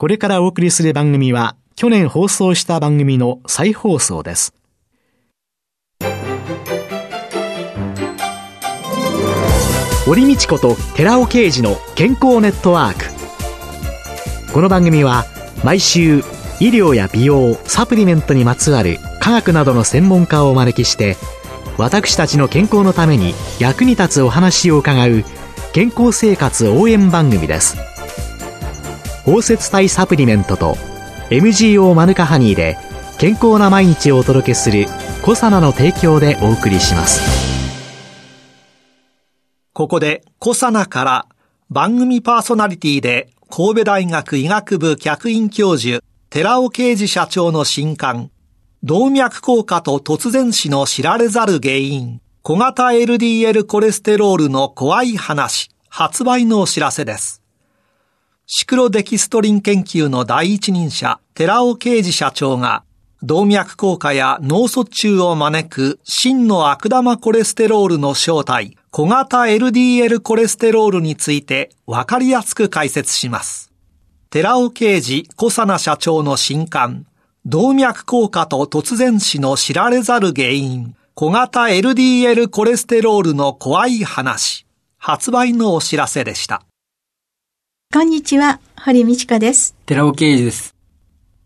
これからお送りする番組は、去年放送した番組の再放送です。堀道子と寺尾啓二の健康ネットワーク。この番組は、毎週、医療や美容、サプリメントにまつわる科学などの専門家をお招きして、私たちの健康のために役に立つお話を伺う健康生活応援番組です包摂体サプリメントと MGO マヌカハニーで健康な毎日をお届けするコサナの提供でお送りしますここでコサナから番組パーソナリティで神戸大学医学部客員教授寺尾啓治社長の新刊動脈硬化と突然死の知られざる原因、小型 LDL コレステロールの怖い話、発売のお知らせです。シクロデキストリン研究の第一人者、寺尾啓治社長が、動脈硬化や脳卒中を招く真の悪玉コレステロールの正体、小型 LDL コレステロールについてわかりやすく解説します。寺尾啓治小佐奈社長の新刊、動脈硬化と突然死の知られざる原因、小型 LDL コレステロールの怖い話、発売のお知らせでした。こんにちは、堀道子です。寺尾啓二です。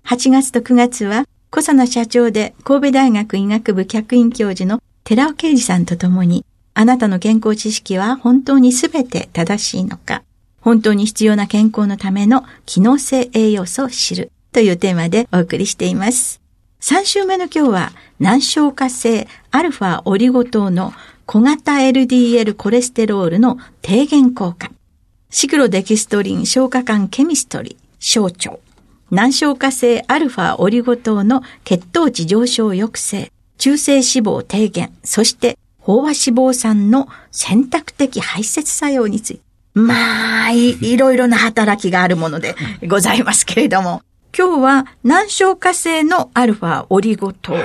8月と9月は、小佐野社長で神戸大学医学部客員教授の寺尾啓二さんと共に、あなたの健康知識は本当にすべて正しいのか、本当に必要な健康のための機能性栄養素を知る。というテーマでお送りしています。3週目の今日は、難消化性アルファオリゴ糖の小型 LDL コレステロールの低減効果。シクロデキストリン消化管ケミストリー、小腸。難消化性アルファオリゴ糖の血糖値上昇抑制、中性脂肪低減、そして飽和脂肪酸の選択的排泄作用について。まあい、いろいろな働きがあるもので ございますけれども、今日は難消化性のアルファオリゴ糖。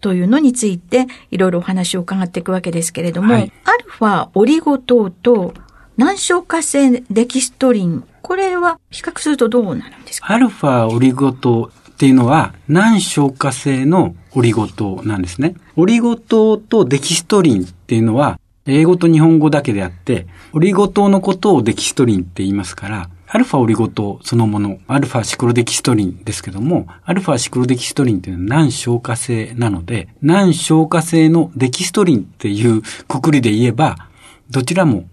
というのについて、いろいろお話を伺っていくわけですけれども、はい、アルファオリゴ糖と難消化性デキストリン、これは比較するとどうなるんですか？アルファオリゴ糖っていうのは難消化性のオリゴ糖なんですね。オリゴ糖とデキストリンっていうのは英語と日本語だけであって、オリゴ糖のことをデキストリンって言いますから、アルファオリゴ糖そのもの、アルファシクロデキストリンですけども、アルファシクロデキストリンっていうのは難消化性なので、難消化性のデキストリンっていうくくりで言えば、どちらも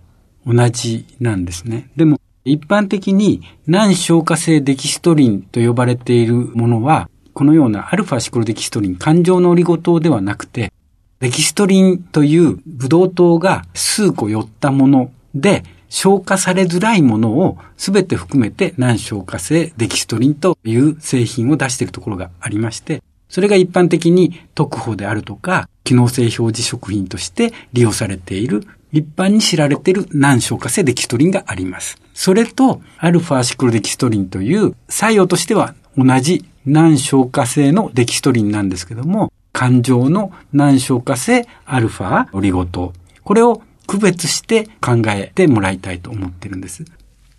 同じなんですね。でも、一般的に難消化性デキストリンと呼ばれているものは、このようなアルファシクロデキストリン、感情のオリゴ糖ではなくて、デキストリンというブドウ糖が数個寄ったもので、消化されづらいものを全て含めて難消化性デキストリンという製品を出しているところがありまして、それが一般的に特保であるとか、機能性表示食品として利用されている、一般に知られている難消化性デキストリンがあります。それと、アルファシクロデキストリンという作用としては同じ難消化性のデキストリンなんですけども、感情の難消化性アルファオリゴ糖。これを区別して考えてもらいたいと思ってるんです。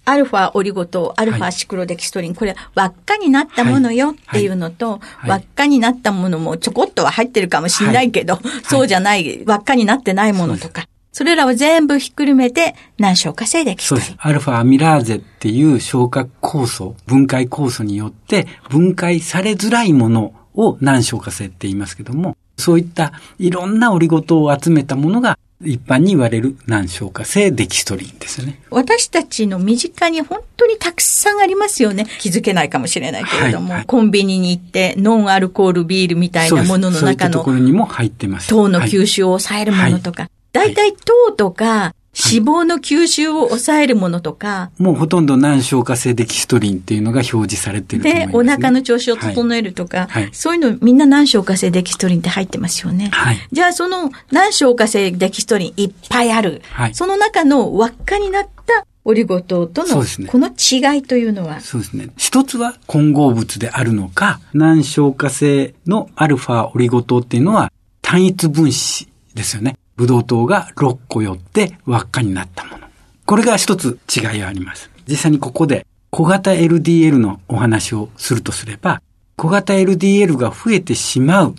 アルファオリゴ糖、アルファシクロデキストリン、はい、これ輪っかになったものよっていうのと、はい。はい、輪っかになったものもちょこっとは入ってるかもしれないけど、そうじゃない、輪っかになってないものとか、それらを全部ひっくるめて難消化性デキストリン。そうです。アルファアミラーゼっていう消化酵素、分解酵素によって分解されづらいものを難消化性って言いますけども、そういったいろんなオリゴ糖を集めたものが一般に言われる難消化性デキストリンですね。私たちの身近に本当にたくさんありますよね。気づけないかもしれないけれども、はいはい、コンビニに行ってノンアルコールビールみたいなものの中の、ところにも入ってます。糖の吸収を抑えるものとか、大体、糖とか脂肪の吸収を抑えるものとか、もうほとんど難消化性デキストリンっていうのが表示されてると思います、ね、で、お腹の調子を整えるとか、はい、そういうのみんな難消化性デキストリンって入ってますよね。はい、じゃあその難消化性デキストリンいっぱいある。はい、その中の輪っかになったオリゴ糖との、ね、この違いというのは？そうですね。一つは混合物であるのか、難消化性のアルファオリゴ糖っていうのは単一分子ですよね。ブドウ糖が6個寄って輪っかになったもの。これが一つ違いがあります。実際にここで小型 LDL のお話をするとすれば、小型 LDL が増えてしまう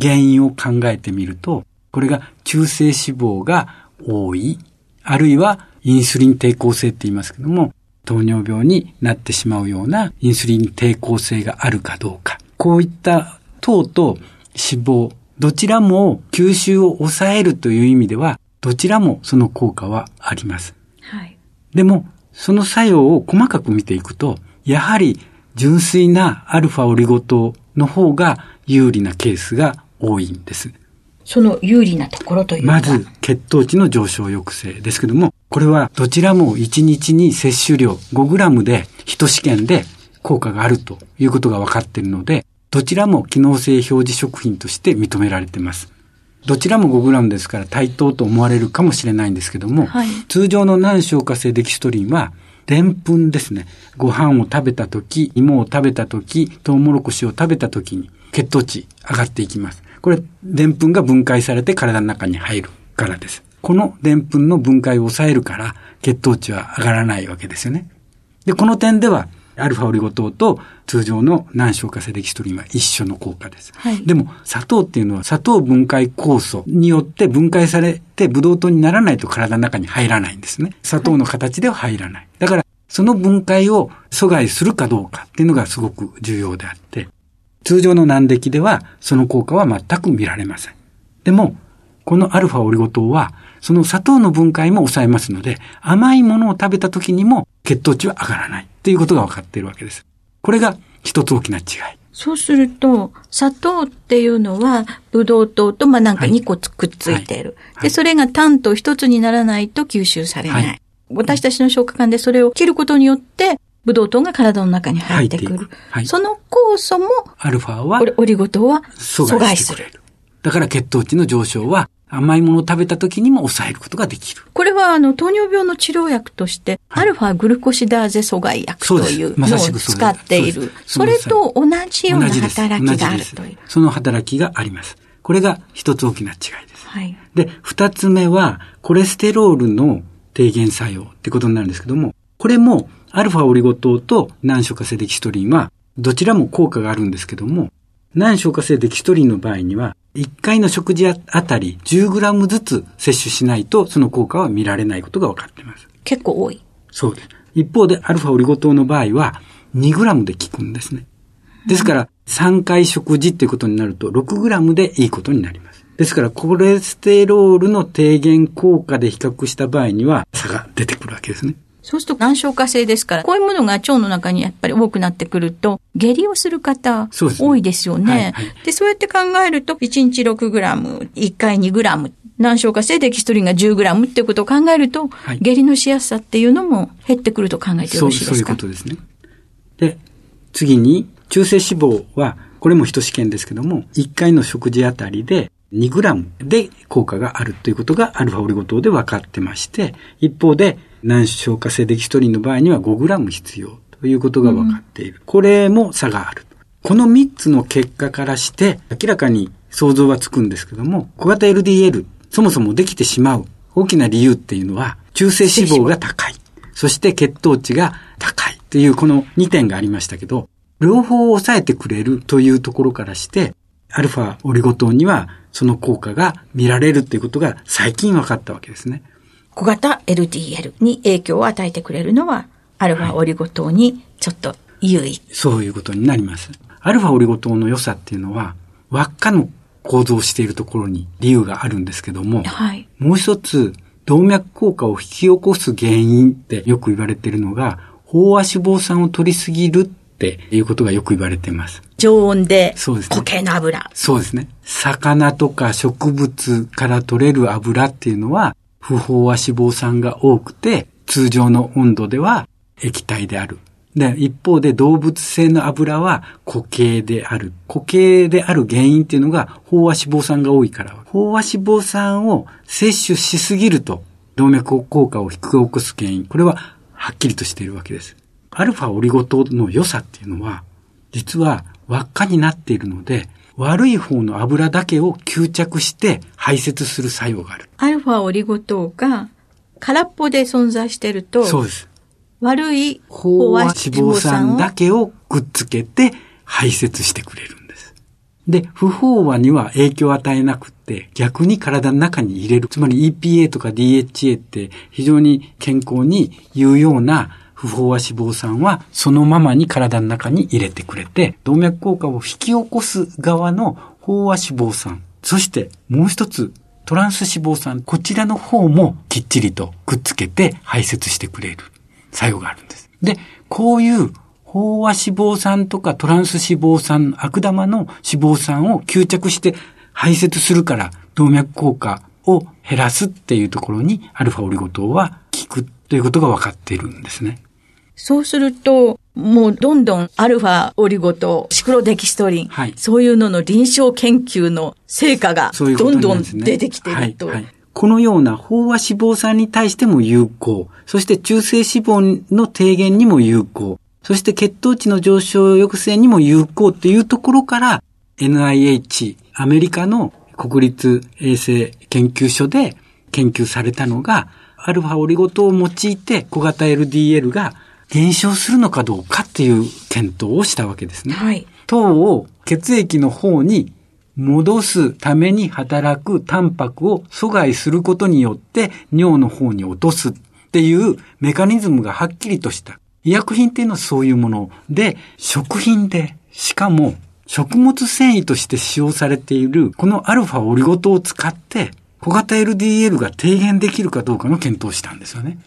原因を考えてみると、これが中性脂肪が多い、あるいはインスリン抵抗性って言いますけども、糖尿病になってしまうようなインスリン抵抗性があるかどうか。こういった糖と脂肪、どちらも吸収を抑えるという意味では、どちらもその効果はあります。はい。でも、その作用を細かく見ていくと、やはり純粋なアルファオリゴ糖の方が有利なケースが多いんです。その有利なところというまず、血糖値の上昇抑制ですけども、これはどちらも1日に摂取量 5g で1試験で効果があるということが分かっているので、どちらも機能性表示食品として認められています。どちらも 5g ですから対等と思われるかもしれないんですけども、はい、通常の難消化性デキストリンは、でんぷんですね。ご飯を食べた時、芋を食べた時、トウモロコシを食べた時に血糖値上がっていきます。これ、でんぷんが分解されて体の中に入るからです。このでんぷんの分解を抑えるから、血糖値は上がらないわけですよね。で、この点では、アルファオリゴ糖と通常の難消化性デキストリンは一緒の効果です。はい、でも、砂糖っていうのは砂糖分解酵素によって分解されてブドウ糖にならないと体の中に入らないんですね。砂糖の形では入らない。だから、その分解を阻害するかどうかっていうのがすごく重要であって、通常の難敵ではその効果は全く見られません。でも、このアルファオリゴ糖はその砂糖の分解も抑えますので、甘いものを食べた時にも血糖値は上がらないっていうことが分かっているわけです。これが一つ大きな違い。そうすると、砂糖っていうのは、ブドウ糖と、まあ、なんか2個くっついている。はいはい、で、それが炭と一つにならないと吸収されない。はい、私たちの消化管でそれを切ることによって、ブドウ糖が体の中に入ってくる。はい、その酵素も、アルファは、オリゴ糖は阻害する。だから血糖値の上昇は甘いものを食べた時にも抑えることができる。これは、あの、糖尿病の治療薬として、はい、アルファグルコシダーゼ阻害薬というのを使っている。それと同じような働きがあるという。その働きがあります。これが一つ大きな違いです。はい、で、二つ目は、コレステロールの低減作用ってことになるんですけども、これも、アルファオリゴ糖と難消化性デキストリンは、どちらも効果があるんですけども、難消化性デキストリンの場合には、1回の食事あたり 10g ずつ摂取しないと、その効果は見られないことが分かっています。結構多い。そうです。一方で、アルファオリゴ糖の場合は、2g で効くんですね。ですから、3回食事っていうことになると、6g でいいことになります。ですから、コレステロールの低減効果で比較した場合には、差が出てくるわけですね。そうすると難消化性ですから、こういうものが腸の中にやっぱり多くなってくると、下痢をする方、多いですよね。はいはい、で、そうやって考えると、1日6グラム、1回2グラム、難消化性デキストリンが10グラムっていうことを考えると、はい、下痢のしやすさっていうのも減ってくると考えてよろしいですか？そういうことですね。で、次に、中性脂肪は、これも一試験ですけども、1回の食事あたりで2グラムで効果があるということがアルファオリゴ糖で分かってまして、一方で難消化性デキストリンの場合には5グラム必要ということが分かっている。うん、これも差がある。この3つの結果からして明らかに想像はつくんですけども、小型 LDL、そもそもできてしまう大きな理由っていうのは、中性脂肪が高い。そして血糖値が高いというこの2点がありましたけど、両方を抑えてくれるというところからして、アルファオリゴ糖にはその効果が見られるっていうことが最近分かったわけですね。小型 LDL に影響を与えてくれるのは、アルファオリゴ糖にちょっと優位、はい、そういうことになります。アルファオリゴ糖の良さっていうのは、輪っかの構造をしているところに理由があるんですけども、はい、もう一つ、動脈硬化を引き起こす原因ってよく言われているのが、飽和脂肪酸を取りすぎるっていうことがよく言われています。常温で、そうですね。固形の油。そうですね。魚とか植物から取れる油っていうのは、不飽和脂肪酸が多くて、通常の温度では液体である。で、一方で動物性の油は固形である。固形である原因っていうのが飽和脂肪酸が多いから。飽和脂肪酸を摂取しすぎると動脈硬化を引き起こす原因。これははっきりとしているわけです。アルファオリゴ糖の良さっていうのは、実は輪っかになっているので、悪い方の油だけを吸着して排泄する作用がある。アルファオリゴ糖が空っぽで存在してると、そうです。悪い飽和脂肪酸だけをくっつけて排泄してくれるんです。で、不飽和には影響を与えなくって、逆に体の中に入れる。つまり EPA とか DHA って非常に健康に有用な不飽和脂肪酸はそのままに体の中に入れてくれて、動脈硬化を引き起こす側の飽和脂肪酸。そしてもう一つ、トランス脂肪酸。こちらの方もきっちりとくっつけて排泄してくれる作用があるんです。で、こういう飽和脂肪酸とかトランス脂肪酸、悪玉の脂肪酸を吸着して排泄するから動脈硬化を減らすっていうところにアルファオリゴ糖は効くということが分かっているんですね。そうすると、もうどんどんアルファオリゴ糖、シクロデキストリン、はいそういうのの臨床研究の成果がどんどん。出てきていると。はいはいこのような飽和脂肪酸に対しても有効。そして中性脂肪の低減にも有効。そして血糖値の上昇抑制にも有効っていうところから NIH、アメリカの国立衛生研究所で研究されたのが、アルファオリゴ糖を用いて小型 LDL が減少するのかどうかっていう検討をしたわけですね。はい。糖を血液の方に戻すために働くタンパクを阻害することによって尿の方に落とすっていうメカニズムがはっきりとした。医薬品っていうのはそういうもので、食品で、しかも食物繊維として使用されているこのアルファオリゴ糖を使って小型 LDL が低減できるかどうかの検討をしたんですよね。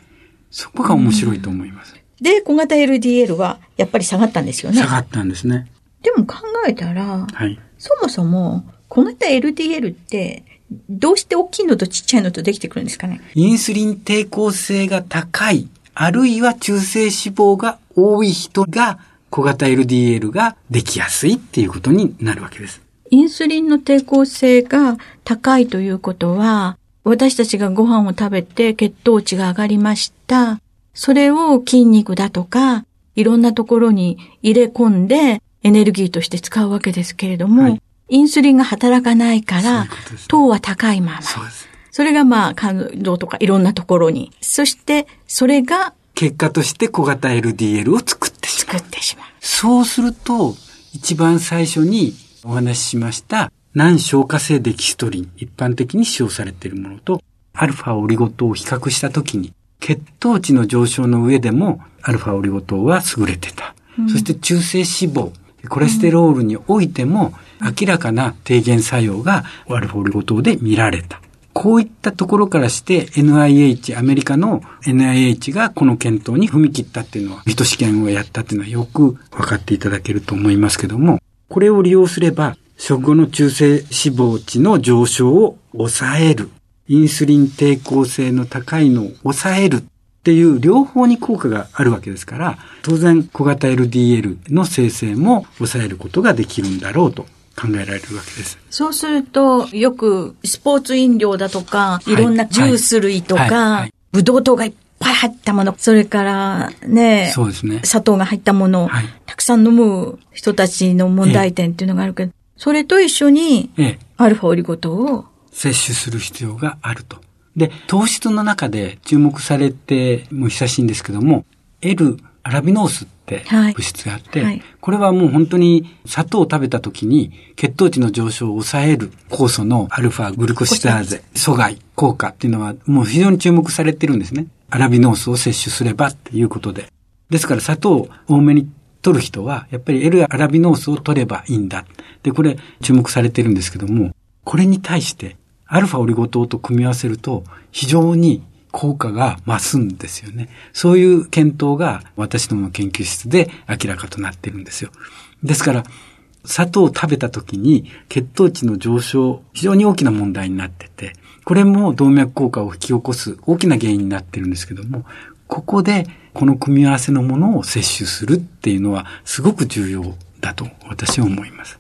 そこが面白いと思います。で、小型 LDL はやっぱり下がったんですよね下。がったんですね。でも考えたら、はい。そもそも小型 LDL ってどうして大きいのとちっちゃいのとできてくるんですかね？インスリン抵抗性が高い、あるいは中性脂肪が多い人が小型 LDL ができやすいっていうことになるわけです。インスリンの抵抗性が高いということは、私たちがご飯を食べて血糖値が上がりました。それを筋肉だとか、いろんなところに入れ込んでエネルギーとして使うわけですけれども、はいインスリンが働かないからそういうね、糖は高いまま。そうです。それがまあ肝臓とかいろんなところに。そして、それが結果として小型 LDL を作ってしまう。作ってしまう。そうすると、一番最初にお話ししました、難消化性デキストリン、一般的に使用されているものと、アルファオリゴ糖を比較したときに、血糖値の上昇の上でも、アルファオリゴ糖は優れてた。そして中性脂肪、コレステロールにおいても、明らかな低減作用がアルファオリゴ糖で見られた。こういったところからして NIH、アメリカの NIH がこの検討に踏み切ったっていうのは、人試験をやったっていうのはよく分かっていただけると思いますけども、これを利用すれば、食後の中性脂肪値の上昇を抑える。インスリン抵抗性の高いのを抑えるっていう両方に効果があるわけですから、当然小型 LDL の生成も抑えることができるんだろうと考えられるわけです。そうすると、よくスポーツ飲料だとか、いいろんなジュース類とかい、ブドウ糖がいっぱい入ったもの、それからね、そうですね。砂糖が入ったものをはいたくさん飲む人たちの問題点っていうのがあるけど、それと一緒にええ。アルファオリゴ糖を摂取する必要があると。で、糖質の中で注目されてもう久しいんですけども、L アラビノースってはい物質があって、はいこれはもう本当に砂糖を食べた時に血糖値の上昇を抑える酵素のアルファグルコシダーゼ阻害効果っていうのはもう非常に注目されてるんですね。アラビノースを摂取すればっていうことで。ですから砂糖を多めに取る人は、やっぱり L アラビノースを取ればいいんだ。で、これ注目されてるんですけども、これに対して、アルファオリゴ糖と組み合わせると、非常に効果が増すんですよね。そういう検討が私どもの研究室で明らかとなってるんですよ。ですから、砂糖を食べた時に血糖値の上昇、非常に大きな問題になってて、これも動脈硬化を引き起こす大きな原因になってるんですけども、ここでこの組み合わせのものを摂取するっていうのはすごく重要だと私は思います。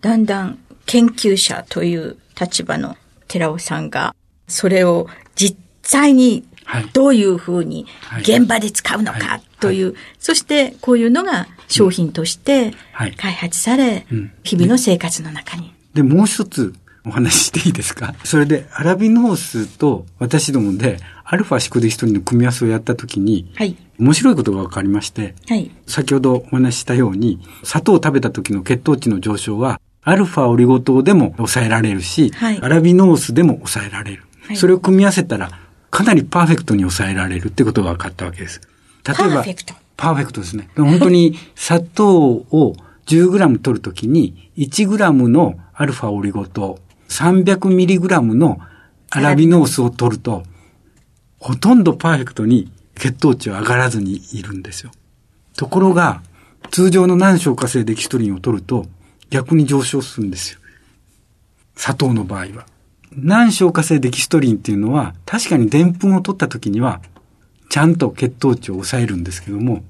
だんだん研究者という立場の寺尾さんが、それを実際にはい。どういうふうにはい。現場で使うのかという、そしてこういうのが商品としてはい。開発され、うん。日々の生活の中に。で、もう一つ、お話ししていいですか？それで、アラビノースと私どもで、アルファシクデヒストリンの組み合わせをやったときに、はい。面白いことが分かりまして、はい。先ほどお話ししたように、砂糖を食べた時の血糖値の上昇は、アルファオリゴ糖でも抑えられるし、はいアラビノースでも抑えられる。はいそれを組み合わせたら、かなりパーフェクトに抑えられるってことが分かったわけです。例えば、パーフェクトパーフェクトですね。本当に砂糖を 10g 取るときに 1g のアルファオリゴ糖、300mg のアラビノースを取ると、ほとんどパーフェクトに血糖値は上がらずにいるんですよ。ところが、通常の難消化性デキストリンを取ると逆に上昇するんですよ。砂糖の場合は。難消化性デキストリンっていうのは確かに澱粉を取った時にはちゃんと血糖値を抑えるんですけども、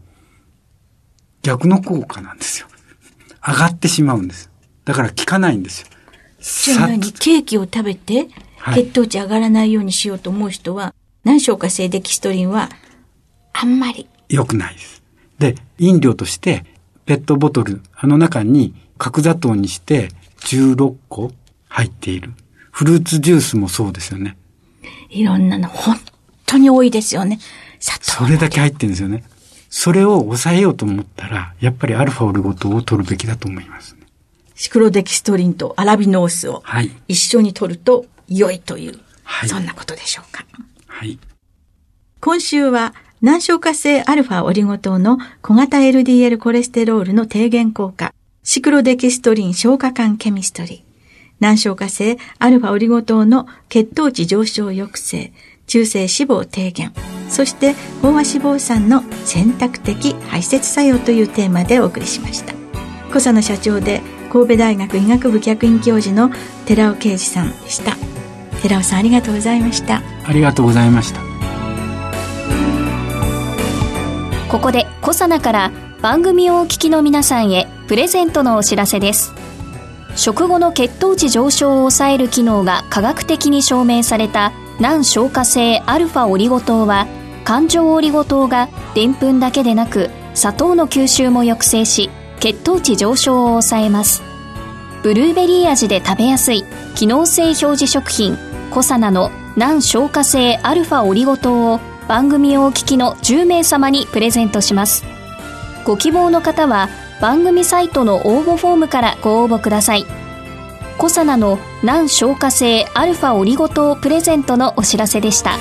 逆の効果なんですよ。上がってしまうんです。だから効かないんですよ。じゃあ何？ケーキを食べてはい血糖値上がらないようにしようと思う人は、難消化性デキストリンはあんまり。良くないです。で、飲料として、ペットボトル、あの中に角砂糖にして16個入っている。フルーツジュースもそうですよね。いろんなの本当に多いですよね。砂糖。それだけ入ってるんですよね。それを抑えようと思ったら、やっぱりアルファオルゴ糖を取るべきだと思いますね。シクロデキストリンとアラビノースをはい。一緒に取ると良いという、はいそんなことでしょうか。はい。今週は難消化性アルファオリゴ糖の小型 LDL コレステロールの低減効果、シクロデキストリン消化管ケミストリー、難消化性アルファオリゴ糖の血糖値上昇抑制、中性脂肪低減、そして飽和脂肪酸の選択的排泄作用というテーマでお送りしました。小佐野社長で神戸大学医学部客員教授の寺尾啓二さんでした。寺尾さんありがとうございました。ありがとうございました。ここでコサナから番組をお聞きの皆さんへプレゼントのお知らせです。食後の血糖値上昇を抑える機能が科学的に証明された難消化性アルファオリゴ糖は環状オリゴ糖がでんぷんだけでなく砂糖の吸収も抑制し血糖値上昇を抑えます。ブルーベリー味で食べやすい機能性表示食品コサナの難消化性アルファオリゴ糖を番組をお聞きの10名様にプレゼントします。ご希望の方は番組サイトの応募フォームからご応募ください。コサナの難消化性アルファオリゴ糖プレゼントのお知らせでした。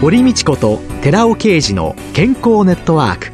堀道子と寺尾啓二の健康ネットワーク。